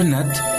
على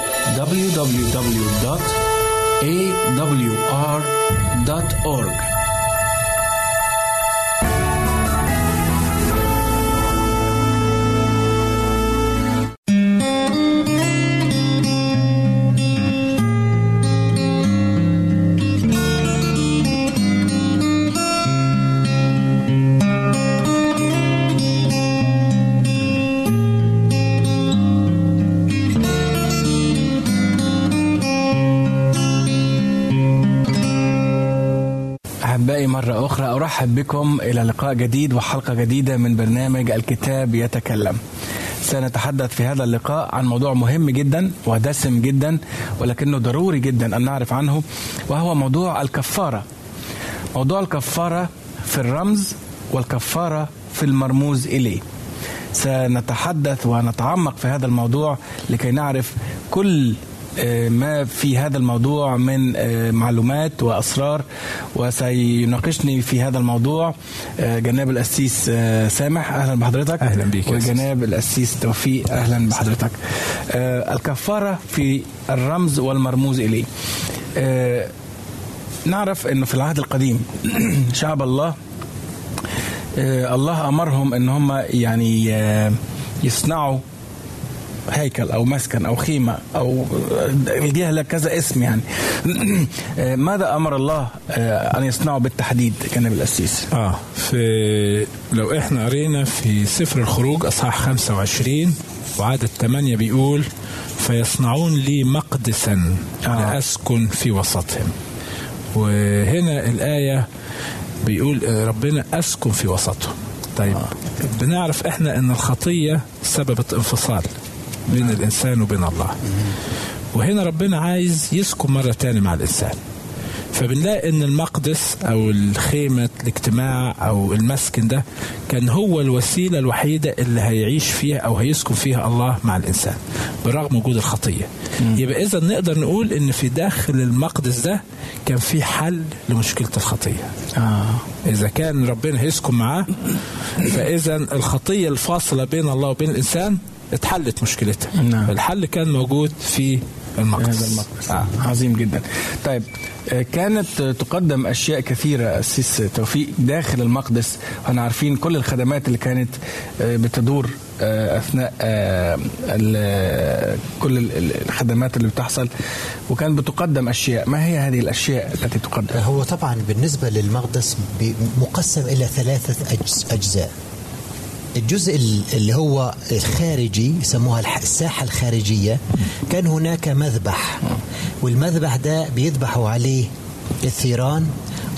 أرحب بكم. إلى لقاء جديد وحلقة جديدة من برنامج الكتاب يتكلم. سنتحدث في هذا اللقاء عن موضوع مهم جدا ودسم جدا ولكنه ضروري جدا أن نعرف عنه وهو موضوع الكفارة. موضوع الكفارة في الرمز والكفارة في المرموز إليه. سنتحدث ونتعمق في هذا الموضوع لكي نعرف كل ما في هذا الموضوع من معلومات وأسرار وسيناقشني في هذا الموضوع جناب القسيس سامح أهلا بحضرتك. أهلا بيك وجناب القسيس توفيق أهلا بحضرتك. الكفارة في الرمز والمرموز إليه. نعرف إنه في العهد القديم شعب الله الله أمرهم إن هم يعني يصنعوا هيكل أو مسكن أو خيمة أو الجهه لها كذا اسم يعني ماذا أمر الله أن يصنعوا بالتحديد جناب القسيس؟ آه في لو إحنا قرينا في سفر الخروج أصحاح 25 وعدد 8 بيقول فيصنعون لي مقدسا آه. لأسكن في وسطهم وهنا الآية بيقول ربنا أسكن في وسطهم طيب آه. بنعرف إحنا إن الخطية سببت انفصال بين الإنسان وبين الله. وهنا ربنا عايز يسكن مرة تاني مع الإنسان. فبنلاقي إن المقدس أو الخيمة الاجتماع أو المسكن ده كان هو الوسيلة الوحيدة اللي هيعيش فيها أو هيسكن فيها الله مع الإنسان برغم وجود الخطية. يبقى إذا نقدر نقول إن في داخل المقدس ده كان في حل لمشكلة الخطية. آه. إذا كان ربنا هيسكن معاه فإذا الخطية الفاصلة بين الله وبين الإنسان اتحلت مشكلتها. نعم. الحل كان موجود في المقدس هذا المقدس آه. عظيم جدا. طيب كانت تقدم أشياء كثيرة أسيس توفيق داخل المقدس. وإحنا عارفين كل الخدمات اللي كانت بتدور أثناء كل الخدمات اللي بتحصل. وكان بتقدم أشياء. ما هي هذه الأشياء التي تقدم؟ هو طبعا بالنسبة للمقدس مقسم إلى ثلاثة أجزاء. الجزء اللي هو الخارجي يسموها الساحة الخارجية كان هناك مذبح. والمذبح ده بيذبحوا عليه الثيران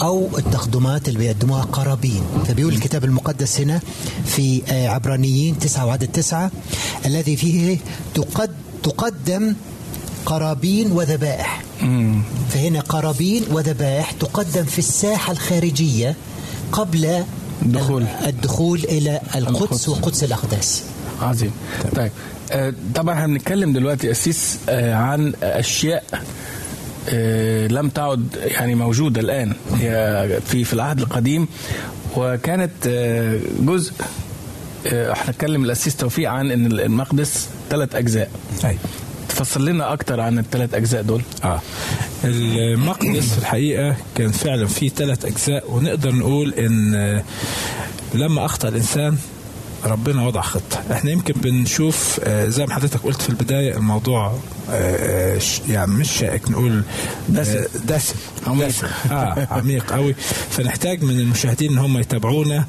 أو التقدمات اللي بيقدموها قرابين. فبيقول الكتاب المقدس هنا في عبرانيين تسعة وعدد تسعة الذي فيه تقد تقدم قرابين وذبائح. فهنا قرابين وذبائح تقدم في الساحة الخارجية قبل الدخول. الدخول إلى القدس وقدس الأقداس. عظيم. طيب. آه طبعا هنتكلم دلوقتي أسيس آه عن أشياء آه لم تعد يعني موجودة الآن. هي في في العهد القديم وكانت جزء إحنا نتكلم الأسيس توفيق عن إن المقدس ثلاث أجزاء. أي. تفصل لنا أكتر عن الثلاث أجزاء دول. آه. المقدس الحقيقة كان فعلا فيه ثلاث أجزاء ونقدر نقول إن لما أخطأ الإنسان ربنا وضع خطة. إحنا يمكن بنشوف زي ما حضرتك قلت في البداية الموضوع يعني مش شائك نقول دسم. دسم. عميق. آه عميق قوي. فنحتاج من المشاهدين إن هم يتابعونا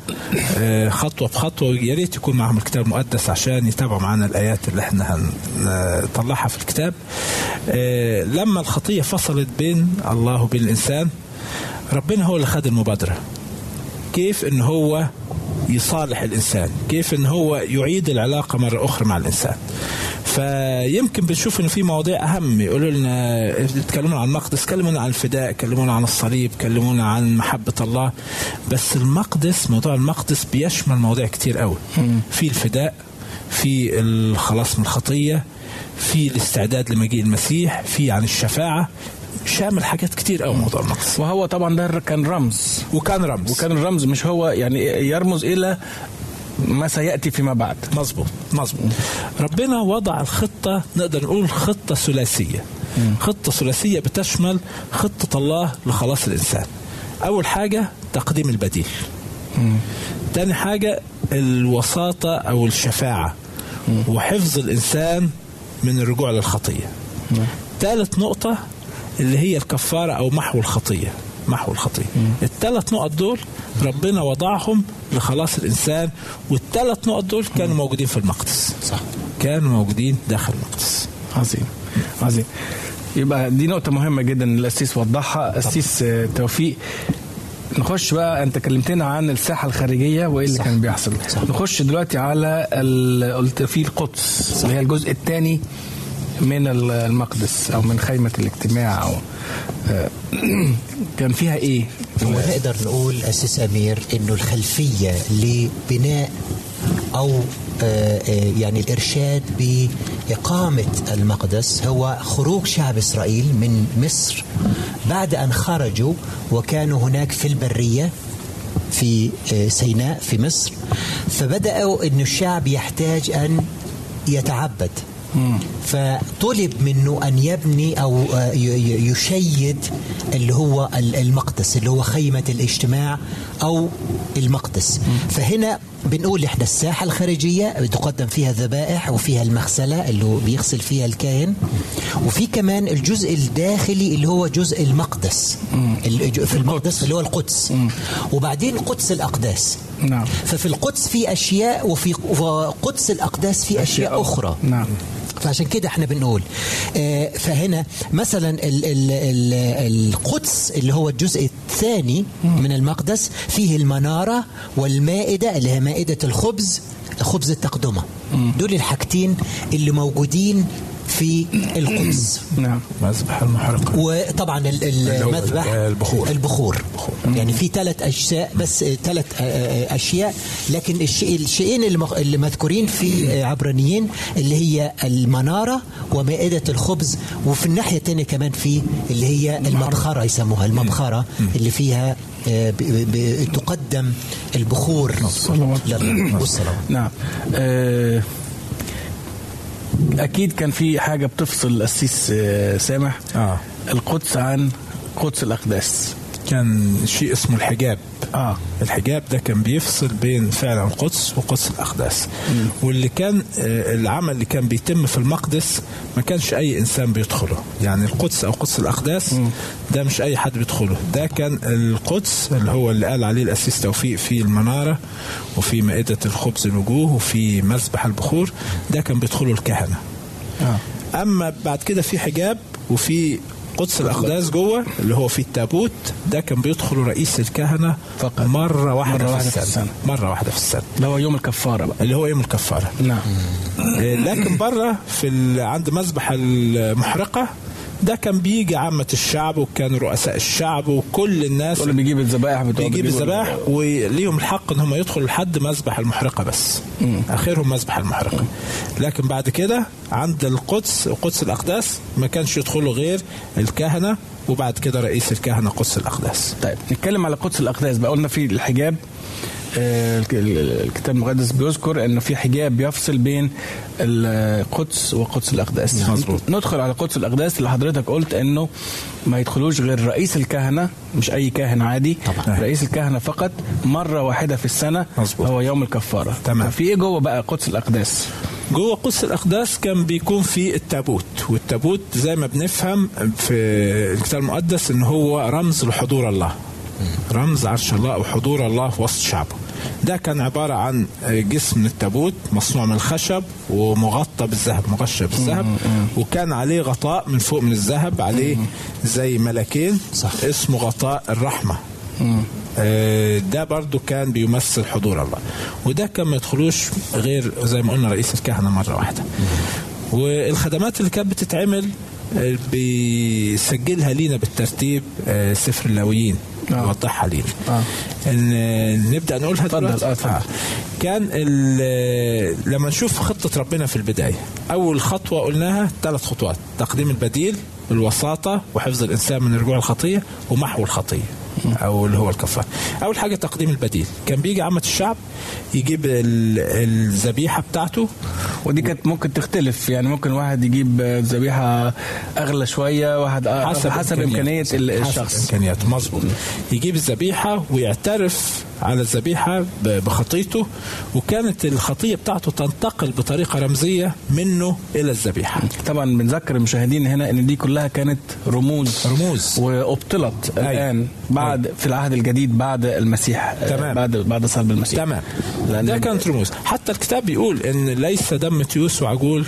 خطوة بخطوة. ويا ريت يكون معهم الكتاب المقدس عشان يتابعوا معنا الآيات اللي إحنا هنطلعها في الكتاب. لما الخطية فصلت بين الله وبين الإنسان ربنا هو اللي خد المبادرة. كيف إن هو يصالح الإنسان كيف إن هو يعيد العلاقة مرة أخرى مع الإنسان. فيمكن بنشوف ان في مواضيع أهم يقولوا لنا يتكلمون عن المقدس كلمونا عن الفداء كلمونا عن الصليب كلمونا عن محبة الله. بس المقدس موضوع المقدس بيشمل مواضيع كتير قوي. في الفداء في الخلاص من الخطية في الاستعداد لمجيء المسيح في عن الشفاعة شامل حاجات كتير قوي. موضوع المقدس وهو طبعا ده كان رمز. وكان رمز. وكان الرمز مش هو يعني يرمز إلى ما سيأتي فيما بعد. مظبوط. مظبوط. ربنا وضع الخطة نقدر نقول خطة ثلاثية. خطة ثلاثية بتشمل خطة الله لخلاص الإنسان. أول حاجة تقديم البديل. تاني حاجة الوساطة أو الشفاعة. وحفظ الإنسان من الرجوع للخطية. ثالث نقطة اللي هي الكفارة أو محو الخطية. محو الخطية. الثلاث نقط دول ربنا وضعهم لخلاص الإنسان والثلاث نقط دول كانوا موجودين في المقدس. صح. كانوا موجودين داخل المقدس. عظيم. عظيم. يبقى دي نقطة مهمة جدا الأسيس وضحها. أسيس آه، توفيق. نخش بقى أنت كلمتنا عن الساحة الخارجية وإيه اللي صح. كان بيحصل. صح. نخش دلوقتي على قلت في القدس اللي هي الجزء الثاني من ال- المقدس أو من خيمة الاجتماع أو آه، كان فيها إيه؟ ونقدر نقول أساس أمير أنه الخلفية لبناء أو آه، آه، يعني الإرشاد بإقامة المقدس هو خروج شعب إسرائيل من مصر بعد أن خرجوا وكانوا هناك في البرية في سيناء في مصر فبدأوا أن الشعب يحتاج أن يتعبد. فطلب منه أن يبني أو آه، يشيد اللي هو ال- المقدس اللي هو خيمة الاجتماع أو المقدس. فهنا بنقول إحنا الساحة الخارجية تقدم فيها ذبائح وفيها المغسلة اللي بيغسل فيها الكاهن. وفي كمان الجزء الداخلي اللي هو جزء المقدس. في المقدس اللي هو القدس. وبعدين قدس الأقداس. نعم. ففي القدس في أشياء وفي قدس الأقداس في أشياء أخرى. نعم. فعشان كده إحنا بنقول. آه، فهنا مثلا ال ال ال القدس اللي هو الجزء الثاني من المقدس فيه المنارة والمائدة اللي هي مائدة الخبز خبز التقدمة. دول الحاجتين اللي موجودين في القدس. نعم. مذبح المحرقة. وطبعا المذبح البخور. البخور. يعني في ثلاث أجزاء بس ثلاث أشياء. لكن الشيء الشيئين اللي مذكورين في عبرانيين اللي هي المنارة ومائدة الخبز وفي الناحية الثانية كمان في اللي هي المبخرة يسموها المبخرة اللي فيها آه، تقدم البخور. والصلوات نعم. آه، أكيد كان في حاجة بتفصل القسيس آه، سامح. آه. القدس عن قدس الأقداس. كان شيء اسمه الحجاب. آه. الحجاب ده كان بيفصل بين فعلا القدس وقدس الأقداس. واللي كان آه، العمل اللي كان بيتم في المقدس ما كانش أي إنسان بيدخله. يعني القدس أو قدس الأقداس ده مش أي حد بيدخله. ده كان القدس اللي هو اللي قال عليه الأسيس توفيق في المنارة وفي مائدة الخبز الوجوه وفي مذبح البخور ده كان بيدخله الكهنة. آه. أما بعد كده في حجاب وفي قدس الأقداس جوه اللي هو في التابوت ده كان بيدخل رئيس الكهنة فقط. مرة واحدة, مرة في, واحدة في السنة. السنة. مرة واحدة في السنة اللي هو يوم الكفارة بقى اللي هو يوم الكفارة نعم إيه، لكن بره في عند مذبح المحرقة ده كان بيجي عامة الشعب وكان رؤساء الشعب وكل الناس اللي بيجيب الذبائح بتوع بيجيب الذبائح وليهم الحق إن هم يدخلوا لحد مذبح المحرقة بس. آخرهم مذبح المحرقة. لكن بعد كده عند القدس قدس الأقداس ما كانش يدخلوا غير الكهنة وبعد كده رئيس الكهنة قدس الأقداس. طيب نتكلم على قدس الأقداس بقى. قلنا في الحجاب الكتاب المقدس بيذكر انه في حجاب بيفصل بين القدس وقدس الأقداس مظبوط. ندخل على قدس الأقداس اللي حضرتك قلت إنه ما يدخلوش غير رئيس الكهنة مش أي كاهن عادي طبعا. رئيس الكهنة فقط مرة واحدة في السنة مظبوط. هو يوم الكفارة تمام. في إيه جوه بقى قدس الأقداس جوه قدس الأقداس كان بيكون في التابوت والتابوت زي ما بنفهم في الكتاب المقدس إن هو رمز لحضور الله رمز عرش الله أو حضور الله في وسط شعبه ده كان عبارة عن جسم من التابوت مصنوع من الخشب ومغطى بالذهب مغشى بالذهب. وكان عليه غطاء من فوق من الذهب عليه زي ملكين صح. اسمه غطاء الرحمة. آه، ده برضو كان بيمثل حضور الله. وده كان ما يدخلوش غير زي ما قلنا رئيس الكهنة مرة واحدة. والخدمات اللي كانت بتتعمل آه، بيسجلها لينا بالترتيب آه، سفر اللاويين. آه. يوضحها لينا آه. نبدأ نقولها دلوقتي آه،. كان لما نشوف خطة ربنا في البداية أول خطوة قلناها ثلاث خطوات تقديم البديل الوساطة وحفظ الإنسان من رجوع الخطية ومحو الخطية أو اللي هو الكفاره اول حاجة تقديم البديل. كان بيجي عامة الشعب يجيب ال- الذبيحة بتاعته. ودي كانت ممكن تختلف. يعني ممكن واحد يجيب ذبيحة أغلى شوية واحد حسب, حسب إمكانية ال- حسب الشخص. إمكانياته. مظبوط. يجيب الذبيحة ويعترف على الذبيحة ب- بخطيته وكانت الخطية بتاعته تنتقل بطريقة رمزية منه إلى الذبيحة. طبعا بنذكر المشاهدين هنا إن دي كلها كانت رموز. رموز. وأبطلت أيوة. الآن بعد في العهد الجديد بعد المسيح تمام. بعد بعد صلب المسيح. تمام. لأن ده كانت رموز. حتى الكتاب بيقول إن ليس دم تيوس وعجول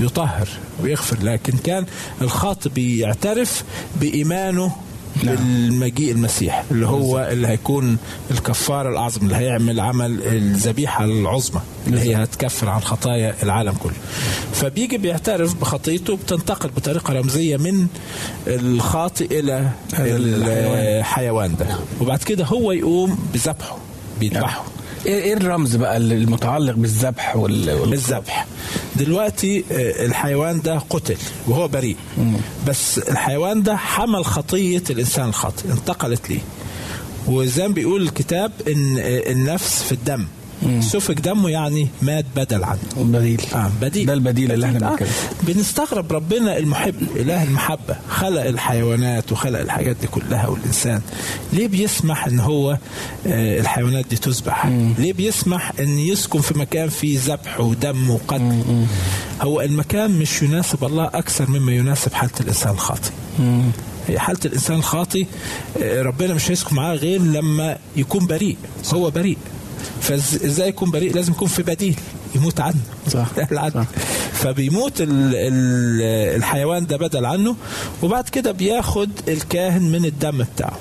يطهر ويغفر لكن كان الخاطئ بيعترف بإيمانه نعم. بالمجيء المسيح اللي هو اللي هيكون الكفارة الاعظم اللي هيعمل عمل الذبيحة العظمى اللي هي هتكفر عن خطايا العالم كله. فبيجي بيعترف بخطيته بتنتقل بطريقة رمزية من الخاطئ إلى هذا الحيوان. الحيوان ده. وبعد كده هو يقوم بذبحه بيذبحه. إيه إيه الرمز بقى المتعلق بالذبح وال... دلوقتي آه، الحيوان ده قتل وهو بريء. بس الحيوان ده حمل خطية الإنسان الخاطئ انتقلت ليه. وزي ما بيقول الكتاب إن آه، النفس في الدم. سفك دمه يعني مات بدل عنه. بديل. آه بديل. ده البديل اللي إحنا آه بنتكلم. بنستغرب ربنا المحب إله المحبة خلق الحيوانات وخلق الحاجات دي كلها والإنسان. ليه بيسمح إن هو آه الحيوانات دي تذبح ليه بيسمح إن يسكن في مكان فيه ذبح ودم وقتل؟ هو المكان مش يناسب الله أكثر مما يناسب حالة الإنسان الخاطئ. هي حالة الإنسان الخاطئ آه، ربنا مش هيسكن معاه غير لما يكون بريء هو بريء. فازاي يكون بريء؟ لازم يكون في بديل. يموت عنه. صح. صح. فبيموت ال ال الحيوان ده بدل عنه وبعد كده بياخد الكاهن من الدم بتاعه.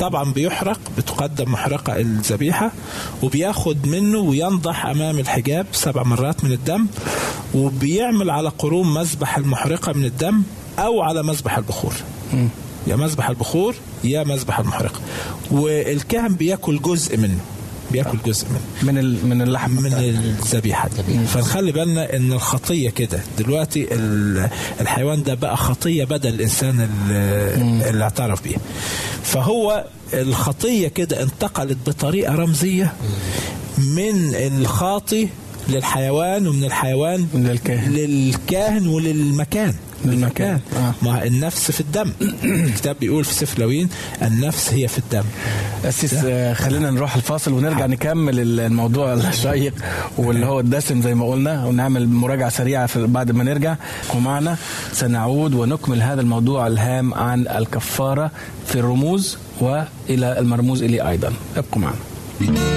طبعا بيحرق بتقدم محرقة الذبيحة وبياخد منه وينضح أمام الحجاب سبع مرات من الدم وبيعمل على قرون مذبح المحرقة من الدم أو على مذبح البخور. يا مذبح البخور يا مذبح المحرقة. والكاهن بياكل جزء منه. بياكل جزء من ال... من اللحم. من. الذبيحة. فنخلي بالنا إن الخطية كده. دلوقتي ال- الحيوان ده بقى خطية بدل الإنسان اللي, اللي اعترف بيها فهو الخطية كده انتقلت بطريقة رمزية من الخاطي للحيوان ومن الحيوان للكاهن. للكاهن وللمكان. للمكان. آه. ما النفس في الدم. الكتاب بيقول في سفر لوين النفس هي في الدم. أسيس آه، خلينا نروح الفاصل ونرجع نكمل ال- الموضوع الشيق واللي هو الدسم زي ما قلنا ونعمل مراجعة سريعة في بعد ما نرجع. ومعنا سنعود ونكمل هذا الموضوع الهام عن الكفارة في الرموز وإلى المرموز إليه أيضا. ابقوا معنا.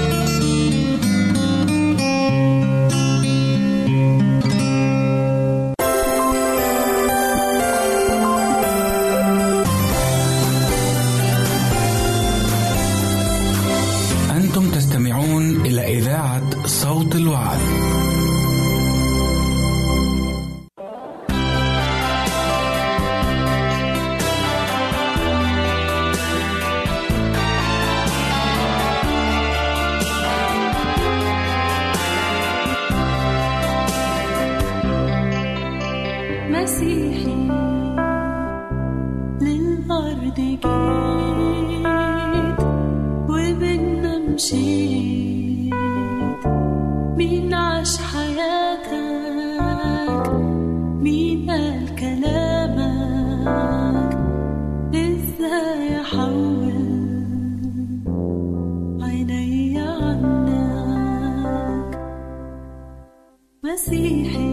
مسيحي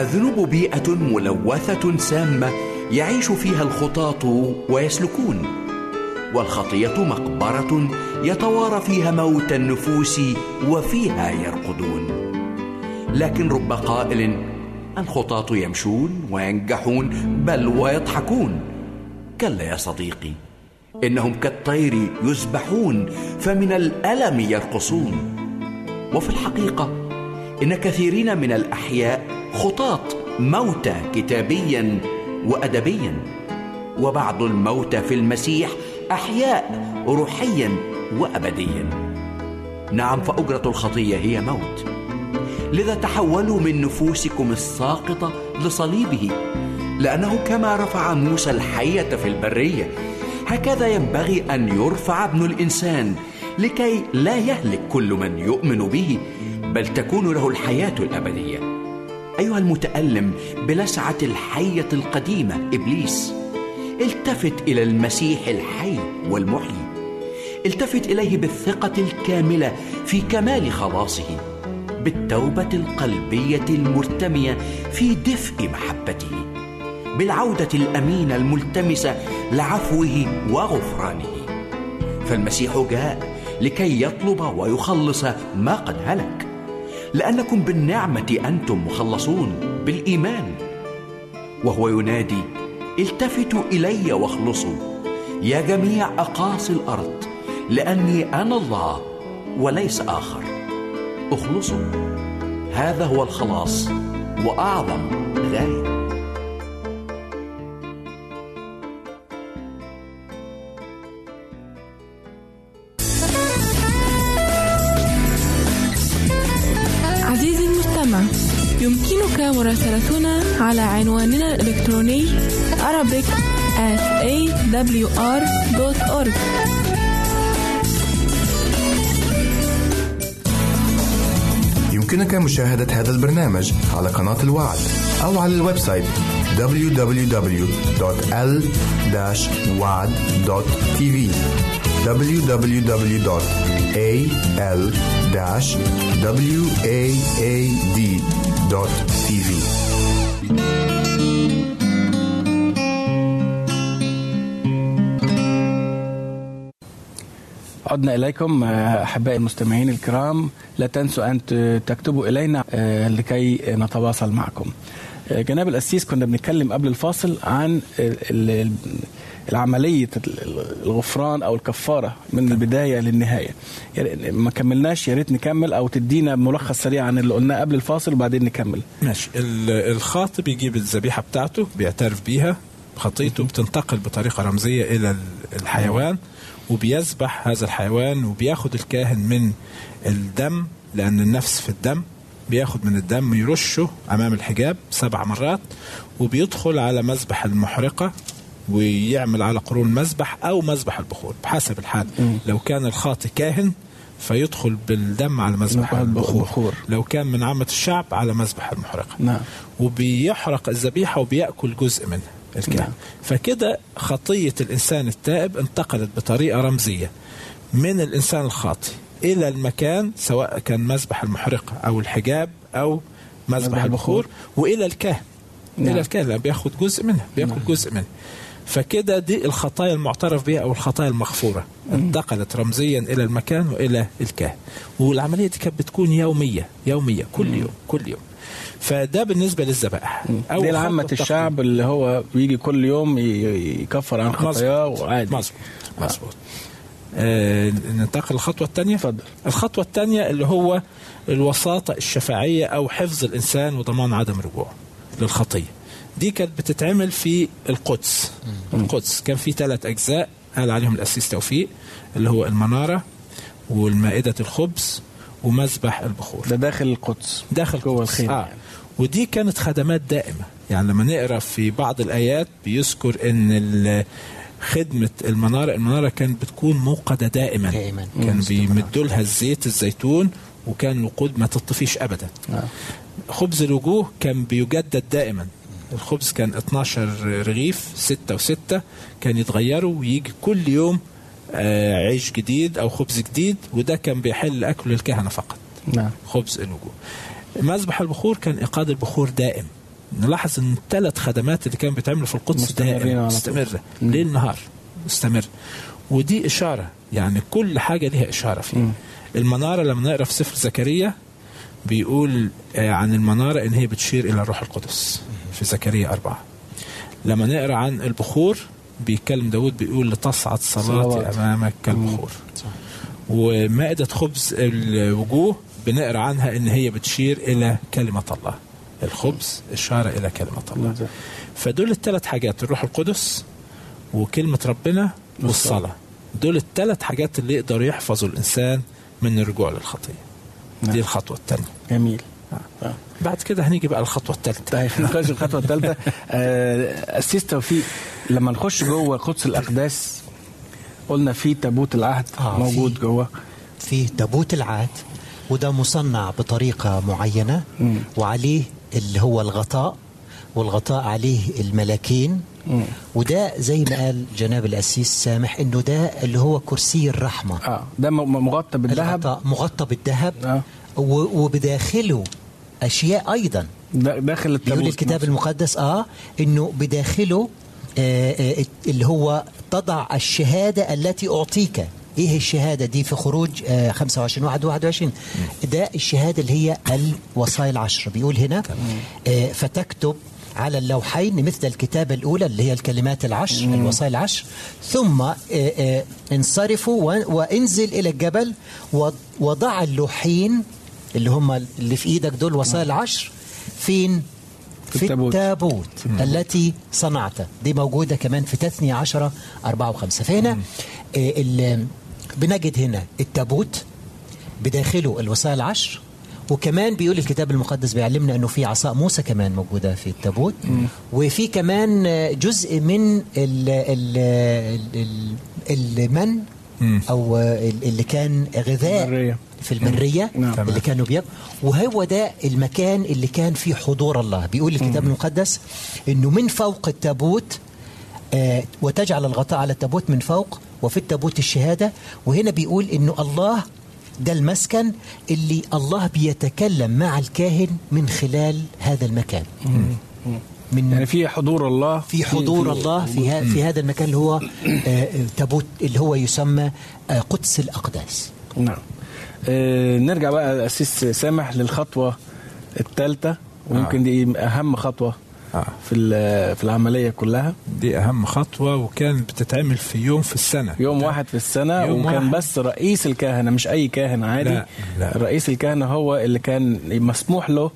الذنوب بيئة ملوثة سامة يعيش فيها الخطاة ويسلكون والخطية مقبرة يتوارى فيها موت النفوس وفيها يرقدون. لكن رب قائل الخطاة يمشون وينجحون بل ويضحكون. كلا يا صديقي إنهم كالطير يسبحون فمن الألم يرقصون. وفي الحقيقة إن كثيرين من الأحياء خطاة موتى كتابيا وأدبيا. وبعض الموتى في المسيح أحياء روحيا وأبديا. نعم فأجرة الخطية هي موت. لذا تحولوا من نفوسكم الساقطة لصليبه لأنه كما رفع موسى الحية في البرية. هكذا ينبغي أن يرفع ابن الإنسان لكي لا يهلك كل من يؤمن به بل تكون له الحياة الأبدية. أيها المتألم بلسعة الحية القديمة إبليس. التفت إلى المسيح الحي والمحيي. التفت إليه بالثقة الكاملة في كمال خلاصه بالتوبة القلبية المرتمية في دفء محبته بالعودة الأمينة الملتمسة لعفوه وغفرانه. فالمسيح جاء لكي يطلب ويخلص ما قد هلك. لأنكم بالنعمة أنتم مخلصون بالإيمان. وهو ينادي التفتوا إلي واخلصوا. يا جميع أقاصي الأرض لأني أنا الله وليس آخر. اخلصوا. هذا هو الخلاص وأعظم غاية. مراسلتنا على عنواننا الإلكتروني Arabic at awr.org يمكنك مشاهدة هذا البرنامج على قناة الوعد أو على ال website www.l-wad.tv www.al-waad.tv عدنا إليكم آه، أحبائي المستمعين الكرام لا تنسوا أن تكتبوا إلينا آه، لكي نتواصل معكم. آه، جناب الأسيس كنا بنتكلم قبل الفاصل عن العملية الغفران أو الكفارة من البداية للنهاية. يعني ما كملناش يا ريت نكمل أو تدينا ملخص سريع عن اللي قلناه قبل الفاصل وبعدين نكمل. ماشي. ال- الخاطب بيجيب الذبيحة بتاعته بيعترف بيها خطيته بتنتقل بطريقة رمزية إلى ال- الحيوان وبيذبح هذا الحيوان وبياخد الكاهن من الدم لأن النفس في الدم بياخد من الدم يرشه أمام الحجاب سبع مرات وبيدخل على مذبح المحرقة. ويعمل على قرون مذبح أو مذبح البخور بحسب الحال لو كان الخاطي كاهن فيدخل بالدم على مذبح البخور البخور. لو كان من عامة الشعب على مذبح المحرقة نعم. وبيحرق الذبيحة وبيأكل جزء منها الكاهن نعم. فكده خطية الإنسان التائب انتقلت بطريقة رمزية من الإنسان الخاطي إلى المكان سواء كان مذبح المحرقة أو الحجاب أو مذبح البخور البخور. وإلى الكاهن نعم. إلى الكاهن بياخد جزء منها بيأكل جزء منها فكده دي الخطايا المعترف بها أو الخطايا المغفورة. انتقلت رمزيا إلى المكان وإلى الكاهن والعملية دي كانت بتكون يومية يومية كل يوم كل يوم. فده بالنسبة للذبائح. أول دي خطوة الشعب اللي هو بيجي كل يوم يكفر عن خطاياه. وعادي. مظبوط. مظبوط. آه ننتقل للخطوة الثانية. اتفضل. الخطوة الثانية اللي هو الوساطة الشفاعية أو حفظ الإنسان وضمان عدم رجوعه للخطية. دي كانت بتتعمل في القدس القدس كان في ثلاث أجزاء قال عليهم الأسيس توفيق اللي هو المنارة والمائدة الخبز ومذبح البخور ده داخل القدس داخل جوه. الخيمة آه. يعني. ودي كانت خدمات دائمة يعني لما نقرأ في بعض الآيات بيذكر إن خدمة المنارة المنارة كانت بتكون موقدة دائما دائماً. كان. بيمدوا لها الزيت الزيتون وكان الوقود ما تطفيش أبدا آه. خبز الوجوه كان بيجدد دائما الخبز كان 12 رغيف ستة وستة كان يتغيروا ويجي كل يوم آه، عيش جديد أو خبز جديد وده كان بيحل أكل الكهنة فقط. نعم. خبز الوجوه. مذبح البخور؟ كان إيقاد البخور دائم. نلاحظ إن الثلاث خدمات اللي كانوا بيتعملوا في القدس دائما. مستمرة. ليل نهار مستمر. ودي إشارة يعني كل حاجة ليها إشارة فيها. المنارة لما نقرا في سفر زكريا بيقول آه، عن المنارة إن هي بتشير إلى الروح القدس. في زكريا أربعة. لما نقرأ عن البخور بيتكلم داود بيقول لتصعد صلاتي. أمامك كالبخور. ومائدة خبز الوجوه بنقرأ عنها إن هي بتشير إلى كلمة الله. الخبز اشارة إلى كلمة الله. نعم. فدول الثلاث حاجات الروح القدس وكلمة ربنا والصلاة. دول الثلاث حاجات اللي يقدروا يحفظوا الإنسان من الرجوع للخطية. نعم. دي الخطوة الثانية جميل. بعد كده هنيجي بقى الخطوة الثالثة. طيب نخش الخطوة الثالثة. اسيس توفيق لما نخش جوه قدس الاقداس قلنا في تابوت العهد آه، موجود في. جوه. في تابوت العهد وده مصنع بطريقة معينة وعليه اللي هو الغطاء والغطاء عليه الملاكين. وده زي ما قال جناب الأسيس سامح إنه ده اللي هو كرسي الرحمة. آه ده مغطى بالذهب. مغطى بالذهب. آه. و- وبداخله أشياء أيضا. دا- داخل التابوت بيقول الكتاب نفسه. المقدس آه إنه بداخله آه آه اللي هو تضع الشهادة التي أعطيك. إيه الشهادة دي في خروج آه 25 1 21 ده الشهادة اللي هي الوصايا العشر. بيقول هنا آه فتكتب على اللوحين مثل الكتابة الأولى اللي هي الكلمات العشر الوصايا العشر ثم آه، آه، انصرفوا وانزل إلى الجبل وضع اللوحين اللي هم اللي في إيدك دول وصايا العشر فين؟ في في التابوت. التابوت التي صنعت دي موجودة كمان في تثنية عشرة أربعة وخمسة. فهنا آه، ال- بنجد هنا التابوت بداخله الوصايا العشر وكمان بيقول الكتاب المقدس بيعلمنا إنه في عصا موسى كمان موجودة في التابوت وفي كمان آه، جزء من ال ال ال ال المن أو آه، اللي كان غذاء. في البريه نعم. اللي كانوا بياكلوا وهو ده المكان اللي كان فيه حضور الله. بيقول الكتاب المقدس إنه من فوق التابوت آه وتجعل الغطاء على التابوت من فوق وفي التابوت الشهادة. وهنا بيقول إنه الله ده المسكن اللي الله بيتكلم مع الكاهن من خلال هذا المكان. من يعني في حضور الله في حضور الله في, ها في هذا المكان اللي هو آه، تابوت اللي هو يسمى آه، قدس الأقداس. نعم. نرجع بقى أسيس سامح للخطوة الثالثه ويمكن دي أهم خطوة آه. في في العملية كلها دي أهم خطوة وكانت بتتعمل في يوم في السنة يوم واحد في السنة يوم وكان واحد. بس رئيس الكهنة مش أي كاهن عادي لا، لا. رئيس الكهنة هو اللي كان مسموح له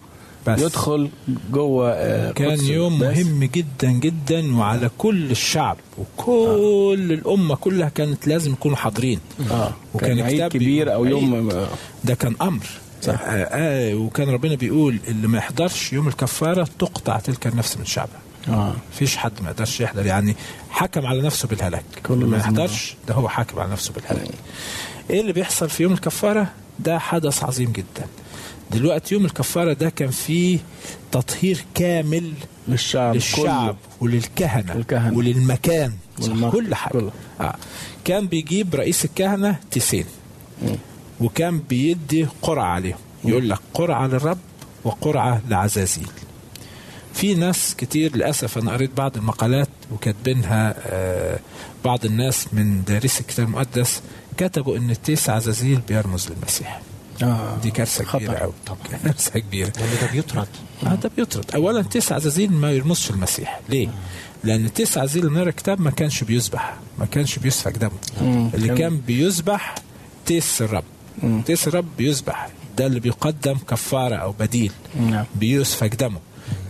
بس. يدخل جوه آه، كان يوم. مهم جدا جدا وعلى كل الشعب وكل الأمة كلها كانت لازم يكونوا حاضرين. آه. وكان كان عيد كبير أو. يوم آه، ده كان أمر. صح. آه آه وكان ربنا بيقول اللي ما يحضرش يوم الكفارة تقطع تلك النفس من شعبها. آه. فيش حد ما يقدرش يحضر. يعني حكم على نفسه بالهلاك. اللي ما يحضرش ده هو حاكم على نفسه بالهلاك. إيه اللي بيحصل في يوم الكفارة؟ ده حدث عظيم جدا. دلوقتي يوم الكفارة ده كان فيه تطهير كامل للشعب للشعب كله. وللكهنة والكهنة. وللمكان. كل حاجة كله. آه. كان بيجيب رئيس الكهنة تيسين وكان بيدي قرعة عليهم يقول لك قرعة للرب وقرعة لعزازيل في ناس كتير للأسف أنا قريت بعض المقالات وكاتبينها آه، بعض الناس من دارسي الكتاب المقدس كتبوا إن التيس عزازيل بيرمز للمسيح آه. دي كارثة. كبيرة قوي كارثة. كبيرة. لأن ده بيطرد. آه ده بيطرد. اولا تيس عزازيل ما يرمزش المسيح. ليه؟ لأن تيس عزازيل من الكتاب ما كانش بيذبح ما كانش بيسفك دمه. مم. اللي كان- بيذبح تيس الرب. تيس الرب بيذبح ده اللي بيقدم كفارة أو بديل. نعم. بيسفك دمه.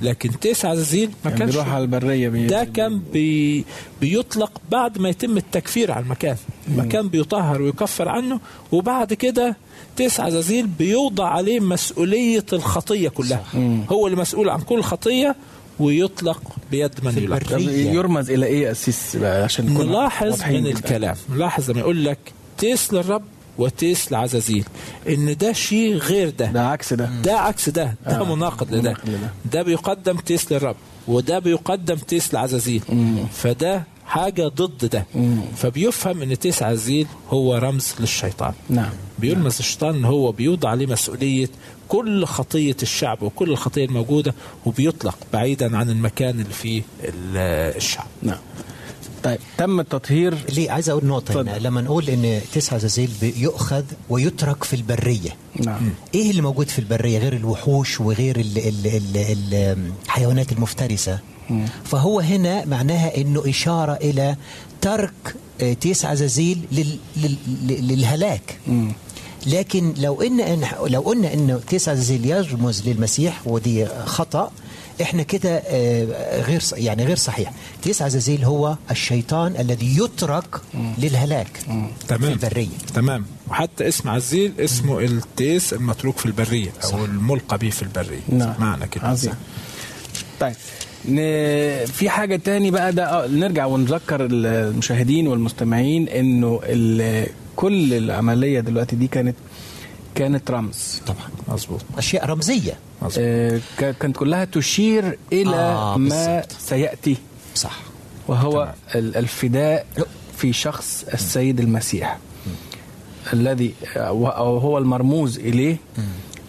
لكن تيس عزازيل ما كان كانش بيروح على البرية بي... ده كان بي بيطلق بعد ما يتم التكفير على المكان. المكان بيطهر ويكفر عنه وبعد كده تيس عزازيل بيوضع عليه مسؤولية الخطية كلها. هو اللي مسؤول عن كل خطية ويطلق بيد من يلاقيه يرمز يا قسيس بقى؟ عشان نلاحظ من. الكلام. نلاحظ لما يقول لك تيس للرب وتيس لعزازيل. إن ده شيء غير ده. ده عكس ده. ده عكس ده. ده آه، مناقض لده مناقض لده. ده بيقدم تيس للرب وده بيقدم تيس لعزازيل. فده حاجة ضد ده. فبيفهم إن تيس عزيل هو رمز للشيطان. نعم. بيلمس الشيطان إن هو بيوضع عليه مسؤولية كل خطية الشعب وكل الخطيه الموجودة وبيطلق بعيدا عن المكان اللي فيه ال- الشعب. نعم. طيب تم التطهير. ليه؟ عايز أقول نقطة هنا. لما نقول إن تسعة زلزال يؤخذ ويترك في البرية. نعم. إيه اللي موجود في البرية غير الوحوش وغير ال ال ال ال الحيوانات المفترسة؟ فهو هنا معناها إنه إشارة إلى ترك آه، تيس عزازيل لل لل لل- للهلاك. لكن لو ان إن- لو قلنا انه تيس عزازيل يرمز للمسيح ودي خطأ إحنا كده آه، غير يعني غير صحيح. تيس عزازيل هو الشيطان الذي يترك للهلاك في تمام. البرية. تمام. وحتى اسم عزازيل اسمه التيس المتروك في البرية أو الملقى به في البرية. نعم. معنى كده. عظيم طيب. في حاجة تاني بقى ده آه، نرجع ونذكر المشاهدين والمستمعين إنه. كل العملية دلوقتي دي كانت كانت رمز. طبعا مظبوط. أشياء رمزية. آه ك- كانت كلها تشير إلى آه، ما بالظبط. سيأتي. صح. وهو ال- الفداء في شخص السيد المسيح. الذي أو هو المرموز إليه.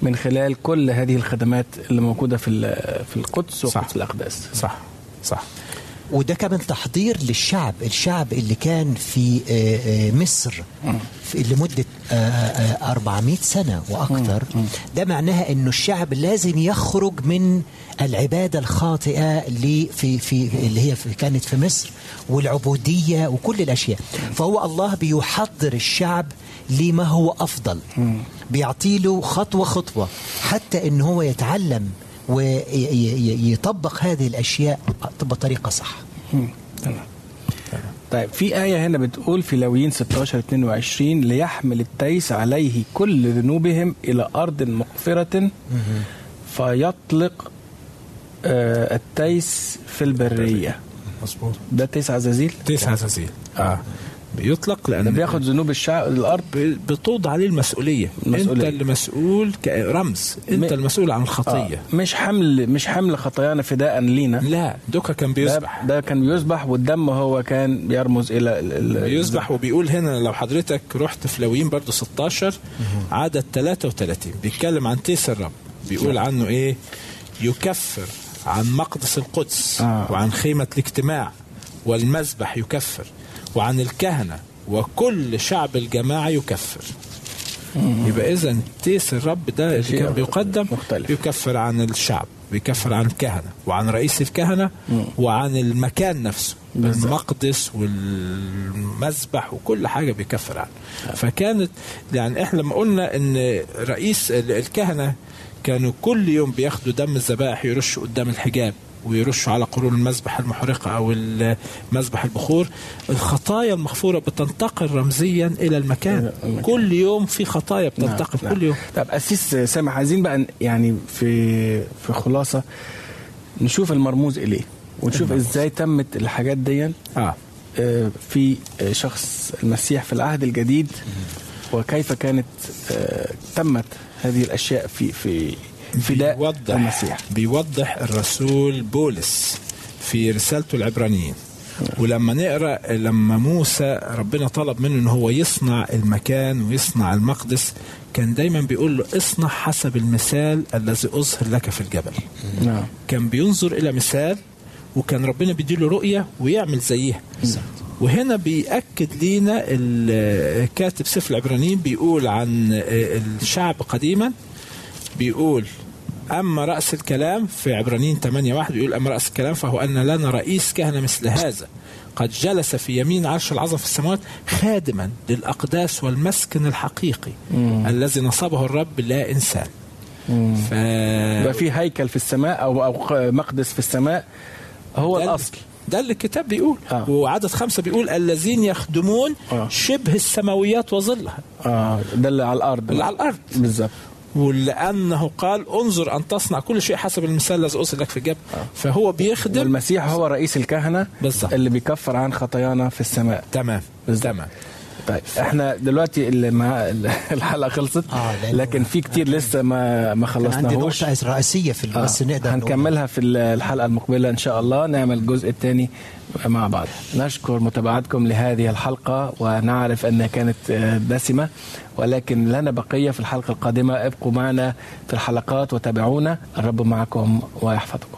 من خلال كل هذه الخدمات اللي موجودة في ال- في القدس صح. وقدس الأقداس. صح. صح. وده كمان تحضير للشعب الشعب اللي كان في آه، آه، مصر في لمدة آه، آه، 400 سنة وأكثر. ده معناها أنه الشعب لازم يخرج من العبادة الخاطئة اللي في في اللي هي في كانت في مصر والعبودية وكل الأشياء. فهو الله بيحضر الشعب لما هو أفضل. بيعطيله خطوة خطوة حتى أنه هو يتعلم ويطبق هذه الأشياء بطريقة صح. تمام. طيب في آية هنا بتقول في لاويين 16 22 ليحمل التيس عليه كل ذنوبهم إلى أرض مقفرة فيطلق آه التيس في البرية. مظبوط. ده تيس عزازيل؟ تيس عزازيل. آه. بيطلق ده لأن بياخد ذنوب الشعب الأرض. ب- بتوضع عليه المسؤولية. المسؤولية. أنت اللي مسؤول كرمز أنت م- المسؤول عن آه الخطيه مش حمل مش حمل خطايانا فداء لينا. لا دوكا كان ده, بيذبح ده كان بيذبح والدم هو كان بيرمز إلى ال- وبيقول هنا لو حضرتك رحت في لاويين برضو 16 عدد 33 بيتكلم عن تيس الرب. بيقول عنه إيه؟ يكفر عن مقدس القدس آه. وعن خيمة الاجتماع والمذبح يكفر. وعن الكهنة وكل شعب الجماعة يكفر. يبقى إذا تيس الرب ده اللي كان بيقدم مختلف. يكفر عن الشعب بيكفر عن الكهنة وعن رئيس الكهنة وعن المكان نفسه بالظبط. المقدس والمذبح وكل حاجة بيكفر عنه. فكانت يعني إحنا لما قلنا إن رئيس ال- الكهنة كانوا كل يوم بياخدوا دم الذبائح يرشوا قدام الحجاب. ويرشوا على قرون المذبح المحرقة أو مذبح البخور الخطايا المغفورة بتنتقل رمزيا إلى المكان المكان. كل يوم في خطايا بتنتقل نعم. كل يوم طب أسيس سامح عايزين بقى يعني في في خلاصة نشوف المرموز إليه ونشوف إزاي تمت الحاجات دي آه. آه، في شخص المسيح في العهد الجديد وكيف كانت آه، تمت هذه الأشياء في في فداء بيوضح المسيح. بيوضح الرسول بولس في رسالته العبرانيين ولما نقرأ لما موسى ربنا طلب منه إن هو يصنع المكان ويصنع المقدس كان دايما بيقول له اصنع حسب المثال الذي أظهر لك في الجبل. نعم. كان بينظر إلى مثال وكان ربنا بيديله رؤية ويعمل زيها وهنا بيأكد لينا ال- كاتب سفر العبرانيين بيقول عن الشعب قديما بيقول أما رأس الكلام في عبرانيين 8 واحد بيقول أما رأس الكلام فهو أن لنا رئيس كهنة مثل هذا. قد جلس في يمين عرش العظم في السماوات خادما للأقداس والمسكن الحقيقي الذي نصبه الرب لا إنسان. ف... يبقى في هيكل في السماء أو أو مقدس في السماء هو ده الأصل. ده اللي الكتاب بيقول. آه. وعدد خمسة بيقول الذين يخدمون آه. شبه السماويات وظلها. آه. ده اللي على الأرض. اللي على الأرض. بالظبط. ولأنه قال انظر أن تصنع كل شيء حسب المثال الذي أرسل لك في الجبل. فهو بيخدم والمسيح هو رئيس الكهنة بالظبط. اللي بيكفر عن خطايانا في السماء. تمام. تمام. طيب. إحنا دلوقتي الحلقة خلصت. آه، لكن في كتير لسه ما ما كان عندي خلصناهوش. نقطة رئيسية في آه، بس نقدر. هنكملها في الحلقة المقبلة إن شاء الله. نعمل الجزء الثاني مع بعض. نشكر متابعتكم لهذه الحلقة ونعرف انها كانت آه، دسمة ولكن لنا بقية في الحلقة القادمة. ابقوا معنا في الحلقات وتابعونا. الرب معكم ويحفظكم.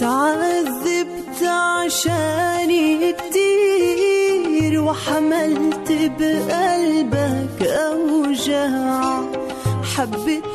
اتعذبت عشاني كتير وحملت بقلبك أوجاع. حبتني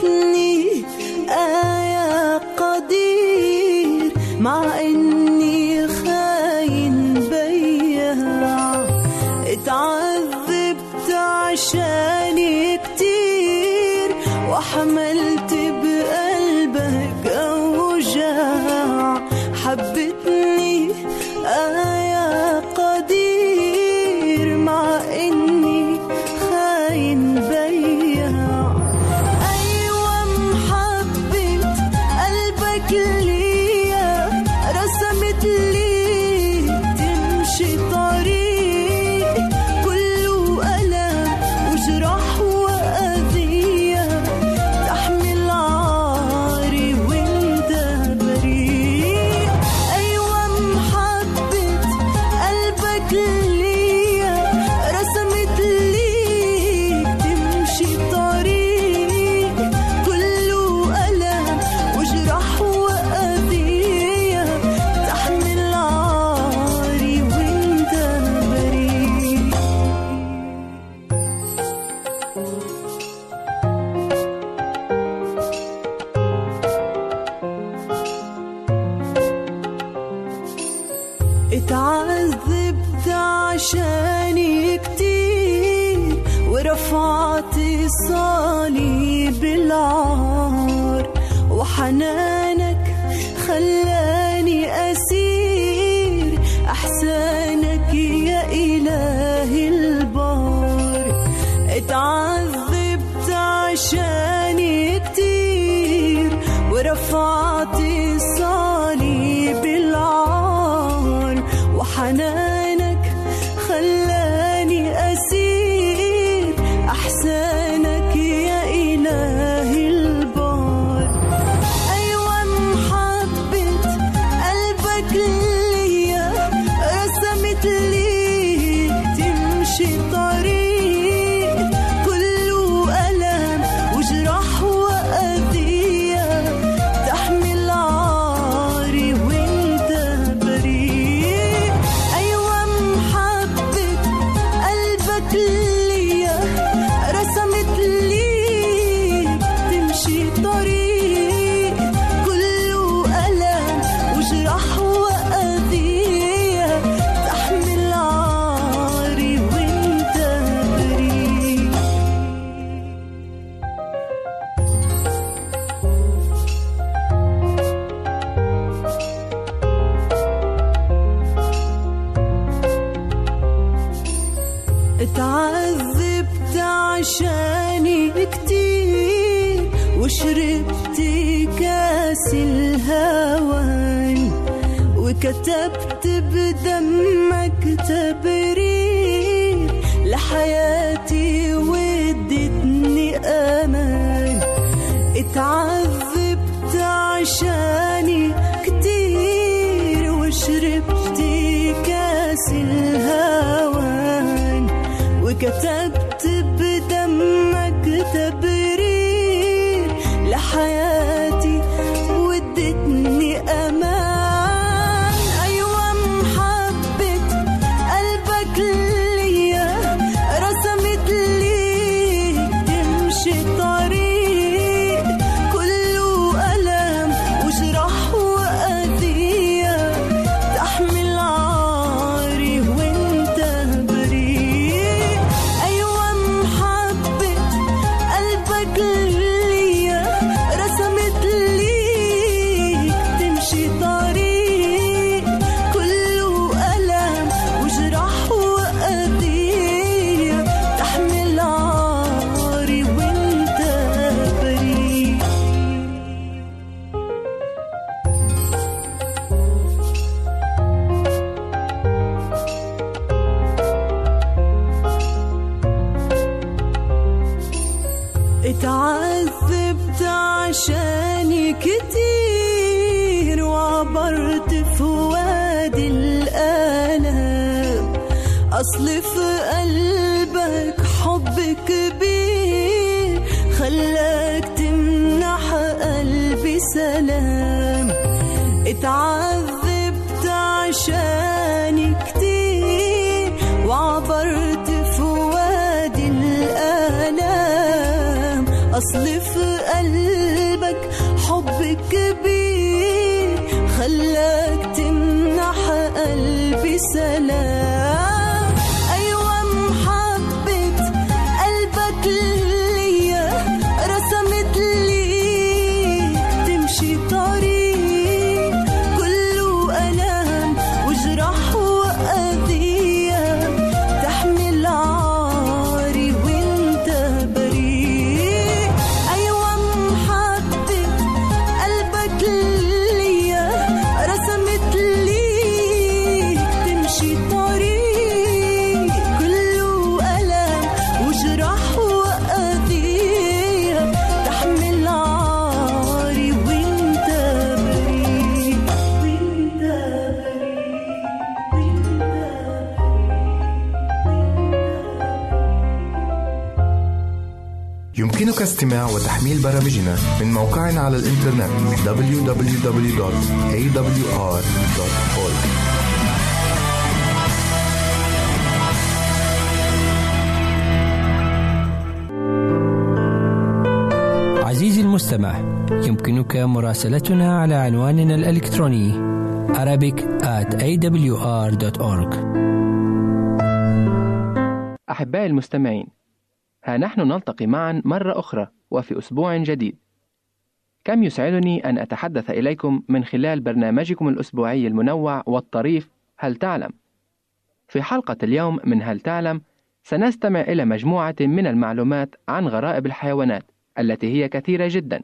وحنانك خلاني أسير. أحسانك يا إلهي البار. اتعذبت الهوان وكتبت وتحميل برامجنا من موقعنا على الإنترنت www.awr.org عزيزي المستمع يمكنك مراسلتنا على عنواننا الإلكتروني Arabic at awr.org أحبائي المستمعين ها نحن نلتقي معا مرة أخرى. وفي أسبوع جديد. كم يسعدني أن أتحدث إليكم من خلال برنامجكم الأسبوعي المنوع والطريف هل تعلم؟ في حلقة اليوم من هل تعلم سنستمع إلى مجموعة من المعلومات عن غرائب الحيوانات التي هي كثيرة جدا.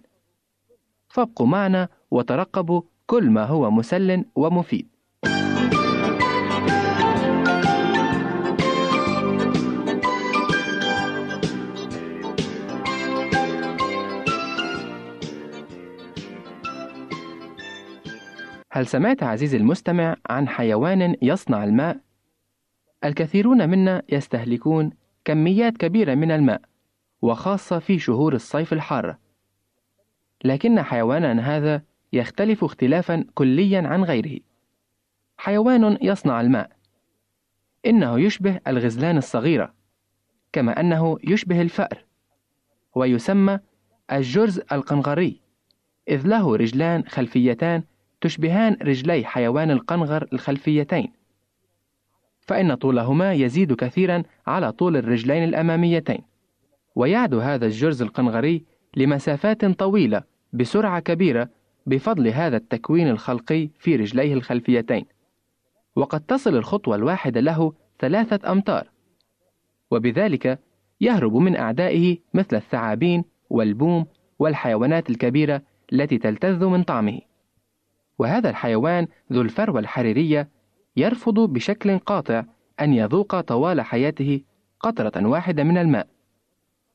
فابقوا معنا وترقبوا كل ما هو مسل ومفيد. هل سمعت عزيزي المستمع عن حيوان يصنع الماء؟ الكثيرون منا يستهلكون كميات كبيرة من الماء، وخاصة في شهور الصيف الحارة. لكن حيواننا هذا يختلف اختلافا كليا عن غيره. حيوان يصنع الماء. إنه يشبه الغزلان الصغيرة، كما أنه يشبه الفأر، ويسمى الجرز القنغري، إذ له رجلان خلفيتان تشبهان رجلي حيوان القنغر الخلفيتين. فإن طولهما يزيد كثيرا على طول الرجلين الأماميتين. ويعدو هذا الجرز القنغري لمسافات طويلة بسرعة كبيرة بفضل هذا التكوين الخلقي في رجليه الخلفيتين. وقد تصل الخطوة الواحدة له ثلاثة أمتار. وبذلك يهرب من أعدائه مثل الثعابين والبوم والحيوانات الكبيرة التي تلتذ من طعمه. وهذا الحيوان ذو الفروة الحريرية يرفض بشكل قاطع أن يذوق طوال حياته قطرة واحدة من الماء،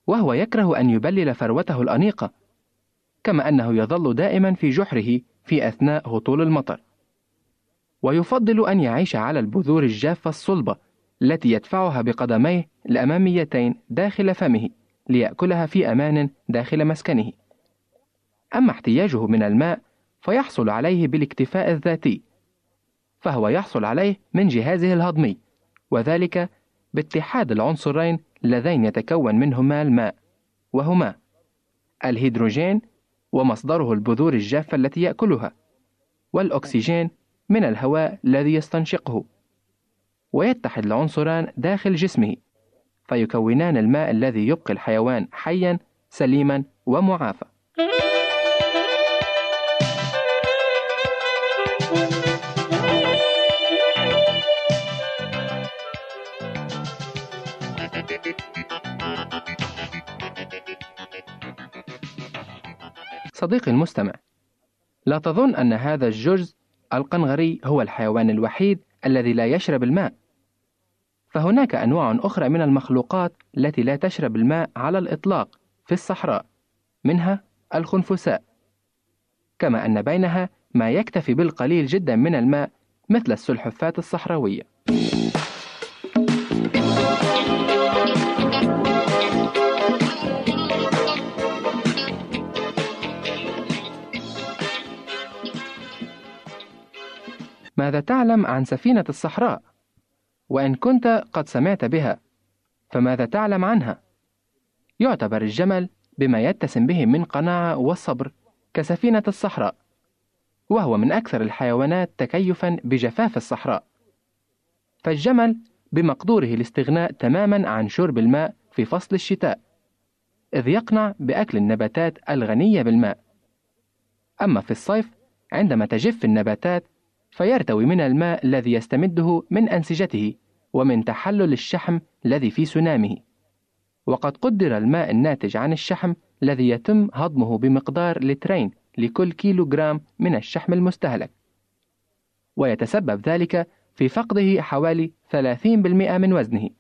وهو يكره أن يبلل فروته الأنيقة، كما أنه يظل دائما في جحره في أثناء هطول المطر. ويفضل أن يعيش على البذور الجافة الصلبة التي يدفعها بقدميه الأماميتين داخل فمه ليأكلها في أمان داخل مسكنه. أما احتياجه من الماء فيحصل عليه بالاكتفاء الذاتي، فهو يحصل عليه من جهازه الهضمي، وذلك باتحاد العنصرين اللذين يتكون منهما الماء، وهما الهيدروجين ومصدره البذور الجافة التي يأكلها، والأكسجين من الهواء الذي يستنشقه. ويتحد العنصران داخل جسمه فيكونان الماء الذي يبقي الحيوان حيا سليما ومعافى صديقي المستمع. لا تظن أن هذا الجرز القنغري هو الحيوان الوحيد الذي لا يشرب الماء. فهناك أنواع أخرى من المخلوقات التي لا تشرب الماء على الإطلاق في الصحراء منها الخنفساء. كما أن بينها ما يكتفي بالقليل جدا من الماء مثل السلحفاة الصحراوية. ماذا تعلم عن سفينة الصحراء؟ وإن كنت قد سمعت بها، فماذا تعلم عنها؟ يعتبر الجمل بما يتسم به من قناعة والصبر كسفينة الصحراء، وهو من أكثر الحيوانات تكيفًا بجفاف الصحراء. فالجمل بمقدوره الاستغناء تمامًا عن شرب الماء في فصل الشتاء، إذ يقنع بأكل النباتات الغنية بالماء. أما في الصيف عندما تجف النباتات فيرتوي من الماء الذي يستمده من أنسجته ومن تحلل الشحم الذي في سنامه. وقد قدر الماء الناتج عن الشحم الذي يتم هضمه بمقدار لترين لكل كيلو جرام من الشحم المستهلك. ويتسبب ذلك في فقده حوالي 30% من وزنه.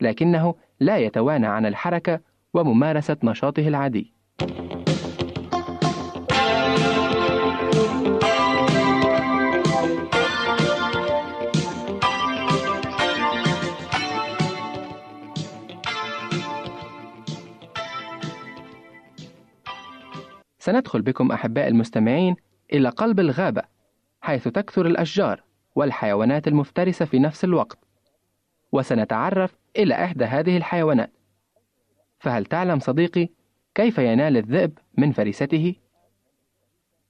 لكنه لا يتوانى عن الحركة وممارسة نشاطه العادي. سندخل بكم أحباء المستمعين إلى قلب الغابة حيث تكثر الأشجار والحيوانات المفترسة في نفس الوقت. وسنتعرف إلى إحدى هذه الحيوانات. فهل تعلم صديقي كيف ينال الذئب من فريسته؟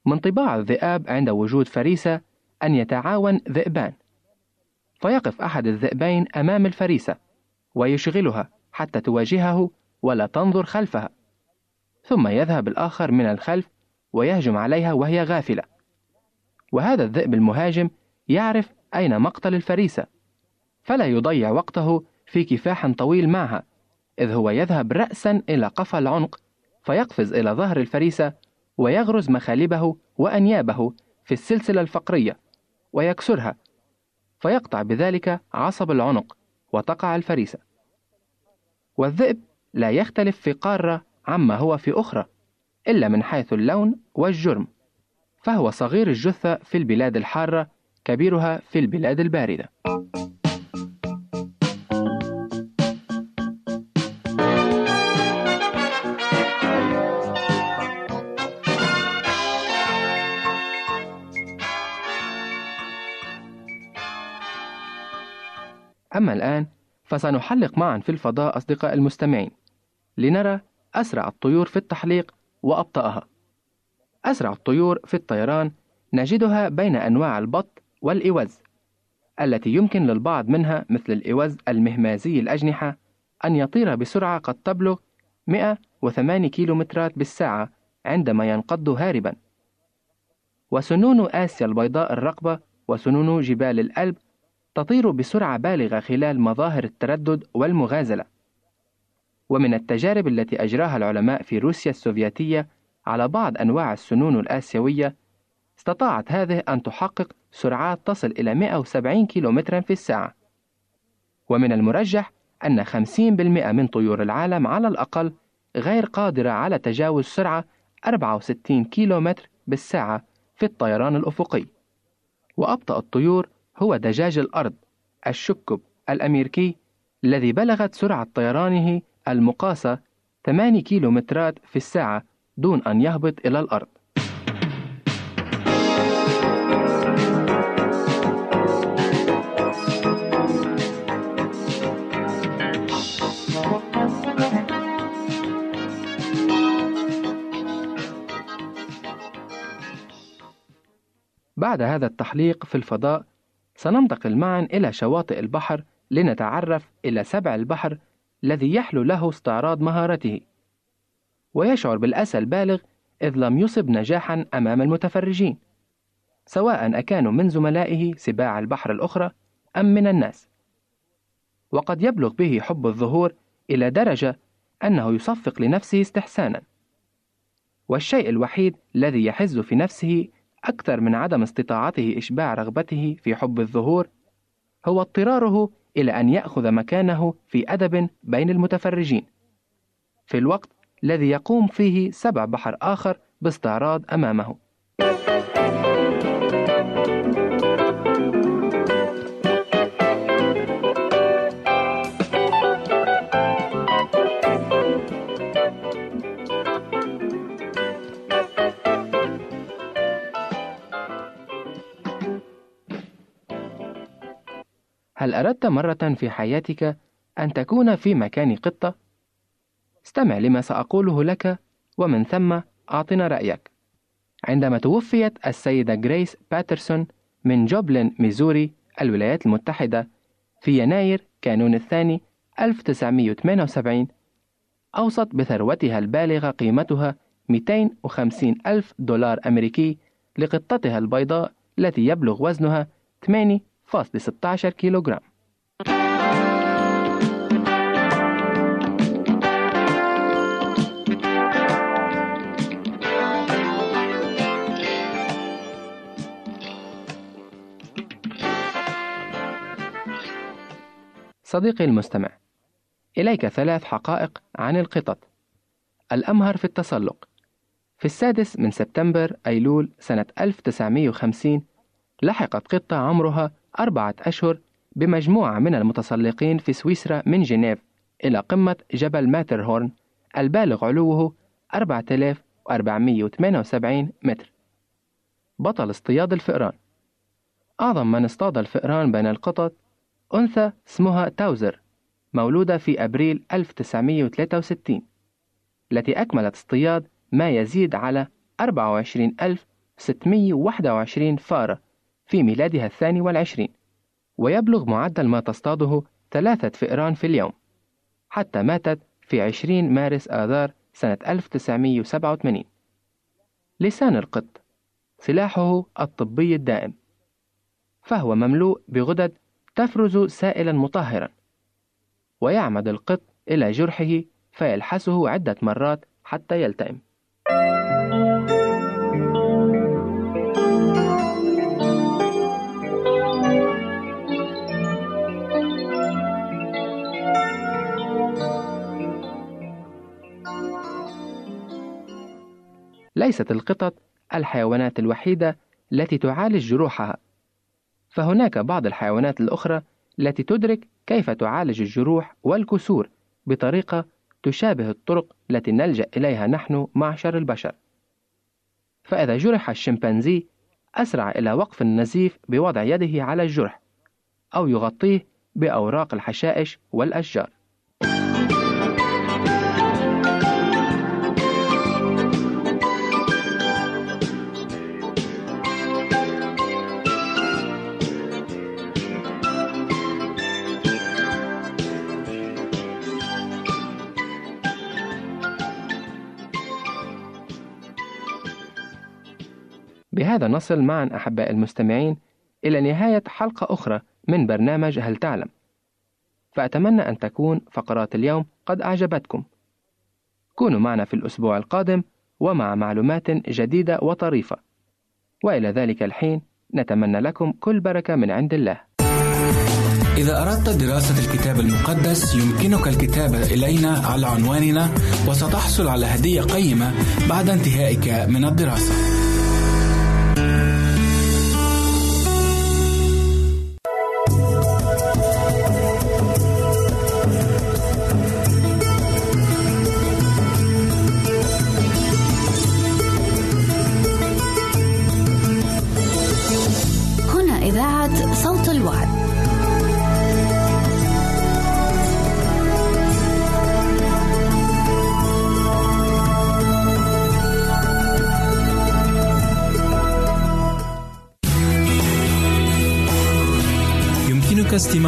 من طباع الذئاب عند وجود فريسة أن يتعاون ذئبان. فيقف أحد الذئبين أمام الفريسة ويشغلها حتى تواجهه ولا تنظر خلفها. ثم يذهب الآخر من الخلف ويهجم عليها وهي غافلة. وهذا الذئب المهاجم يعرف أين مقتل الفريسة فلا يضيع وقته في كفاح طويل معها إذ هو يذهب رأسا إلى قفا العنق فيقفز إلى ظهر الفريسة ويغرز مخالبه وأنيابه في السلسلة الفقرية ويكسرها فيقطع بذلك عصب العنق وتقع الفريسة. والذئب لا يختلف في قارة عما هو في أخرى إلا من حيث اللون والجرم فهو صغير الجثة في البلاد الحارة كبيرها في البلاد الباردة. أما الآن فسنحلق معا في الفضاء أصدقاء المستمعين لنرى أسرع الطيور في التحليق وأبطأها. أسرع الطيور في الطيران نجدها بين أنواع البط والإوز، التي يمكن للبعض منها مثل الإوز المهمازي الأجنحة أن يطير بسرعة قد تبلغ 108 كيلومترات بالساعة عندما ينقض هاربا. وسنون آسيا البيضاء الرقبة وسنون جبال الألب تطير بسرعة بالغة خلال مظاهر التردد والمغازلة. ومن التجارب التي أجراها العلماء في روسيا السوفيتية على بعض أنواع السنون الآسيوية، استطاعت هذه أن تحقق سرعات تصل إلى 170 كيلومترا في الساعة. ومن المرجح أن 50% من طيور العالم على الأقل غير قادرة على تجاوز سرعة 64 كيلومتر بالساعة في الطيران الأفقي. وأبطأ الطيور هو دجاج الأرض الشكب الأمريكي الذي بلغت سرعة طيرانه المقاسة 8 كيلومترات في الساعة دون أن يهبط إلى الأرض. بعد هذا التحليق في الفضاء سننتقل معا إلى شواطئ البحر لنتعرف إلى سبع البحر الذي يحلو له استعراض مهارته. ويشعر بالأسى البالغ إذ لم يصب نجاحا أمام المتفرجين سواء أكانوا من زملائه سباع البحر الأخرى أم من الناس. وقد يبلغ به حب الظهور إلى درجة أنه يصفق لنفسه استحسانا. والشيء الوحيد الذي يحز في نفسه أكثر من عدم استطاعته إشباع رغبته في حب الظهور هو اضطراره إلى أن يأخذ مكانه في أدب بين المتفرجين. في الوقت الذي يقوم فيه سبع بحر آخر باستعراض أمامه. هل أردت مرة في حياتك أن تكون في مكان قطة؟ استمع لما سأقوله لك ومن ثم أعطنا رأيك. عندما توفيت السيدة جريس باترسون من جوبلين ميزوري الولايات المتحدة في يناير كانون الثاني 1978 أوصت بثروتها البالغة قيمتها 250 ألف دولار أمريكي لقطتها البيضاء التي يبلغ وزنها 8.16 كيلوغرام. صديقي المستمع إليك ثلاث حقائق عن القطط. الأمهر في التسلق. في السادس من سبتمبر أيلول سنة 1950 لحقت قطة عمرها أربعة أشهر بمجموعة من المتسلقين في سويسرا من جنيف إلى قمة جبل ماترهورن البالغ علوه 4478 متر. بطل اصطياد الفئران. أعظم من اصطاد الفئران بين القطط أنثى اسمها تاوزر مولودة في أبريل 1963 التي أكملت اصطياد ما يزيد على 24621 فارة. في ميلادها الثاني والعشرين ويبلغ معدل ما تصطاده ثلاثة فئران في اليوم حتى ماتت في 20 مارس آذار سنة 1987 لسان القط سلاحه الطبي الدائم فهو مملوء بغدد تفرز سائلا مطهرا ويعمد القط إلى جرحه فيلحسه عدة مرات حتى يلتئم. ليست القطط الحيوانات الوحيدة التي تعالج جروحها فهناك بعض الحيوانات الأخرى التي تدرك كيف تعالج الجروح والكسور بطريقة تشابه الطرق التي نلجأ إليها نحن معشر البشر. فإذا جرح الشمبانزي أسرع إلى وقف النزيف بوضع يده على الجرح، أو يغطيه بأوراق الحشائش والأشجار. بهذا نصل معا أحباء المستمعين إلى نهاية حلقة أخرى من برنامج هل تعلم. فأتمنى أن تكون فقرات اليوم قد أعجبتكم. كونوا معنا في الأسبوع القادم ومع معلومات جديدة وطريفة. وإلى ذلك الحين نتمنى لكم كل بركة من عند الله. إذا أردت دراسة الكتاب المقدس يمكنك الكتابة إلينا على عنواننا وستحصل على هدية قيمة بعد انتهائك من الدراسة.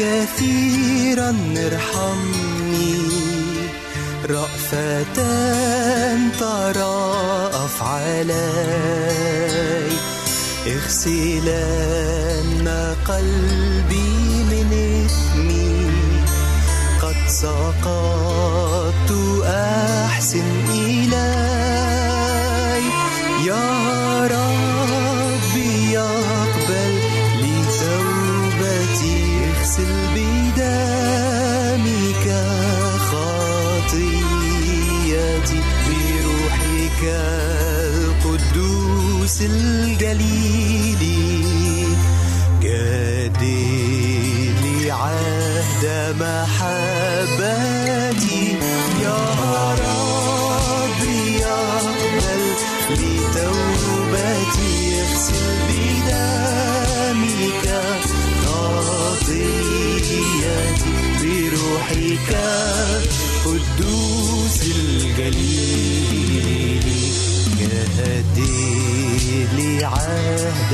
كثيرا ارحمني. رأفة تراءف علي اغسلن قلبي من إثمي. قد سقطت أحسن إلي. خطيتي بروحك القدوس الجليل. جدد لي عهد محبتي. يا ربي يقبل لي توبتي اغسل بدمك خطيتي بروحك قدوس الجليل جهد لي عهد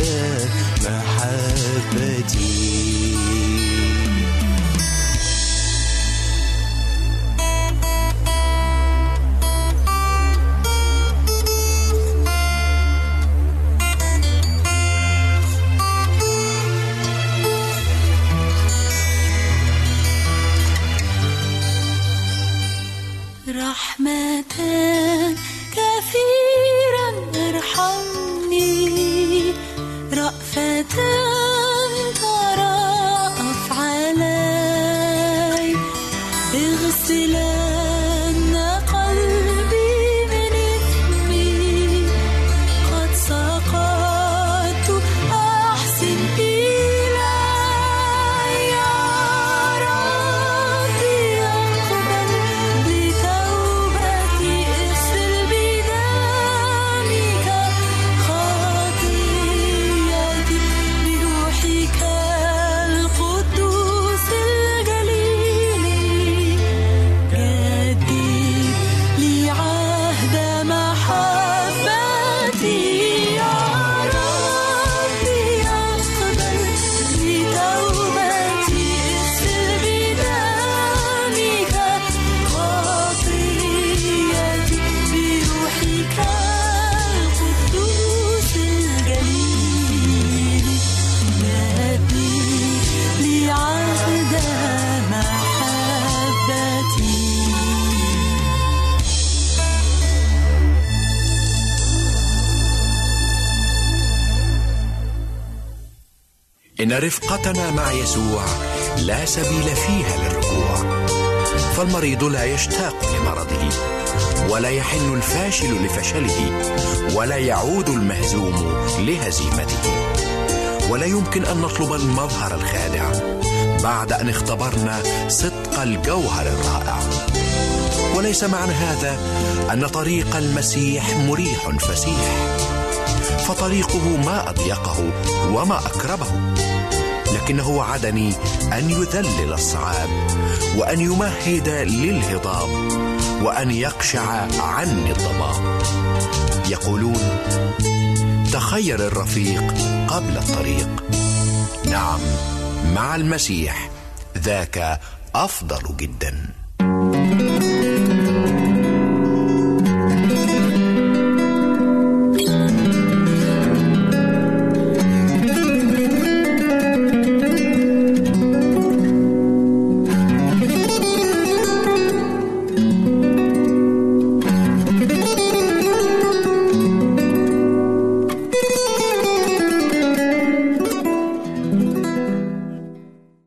محبتي. رفقتنا مع يسوع لا سبيل فيها للرجوع. فالمريض لا يشتاق لمرضه ولا يحن الفاشل لفشله ولا يعود المهزوم لهزيمته. ولا يمكن أن نطلب المظهر الخادع بعد أن اختبرنا صدق الجوهر الرائع. وليس معنى هذا أن طريق المسيح مريح فسيح فطريقه ما أضيقه وما أكربه لكنه وعدني أن يذلل الصعاب وأن يمهد للهضاب وأن يقشع عني الضباب. يقولون تخير الرفيق قبل الطريق. نعم مع المسيح ذاك أفضل جداً.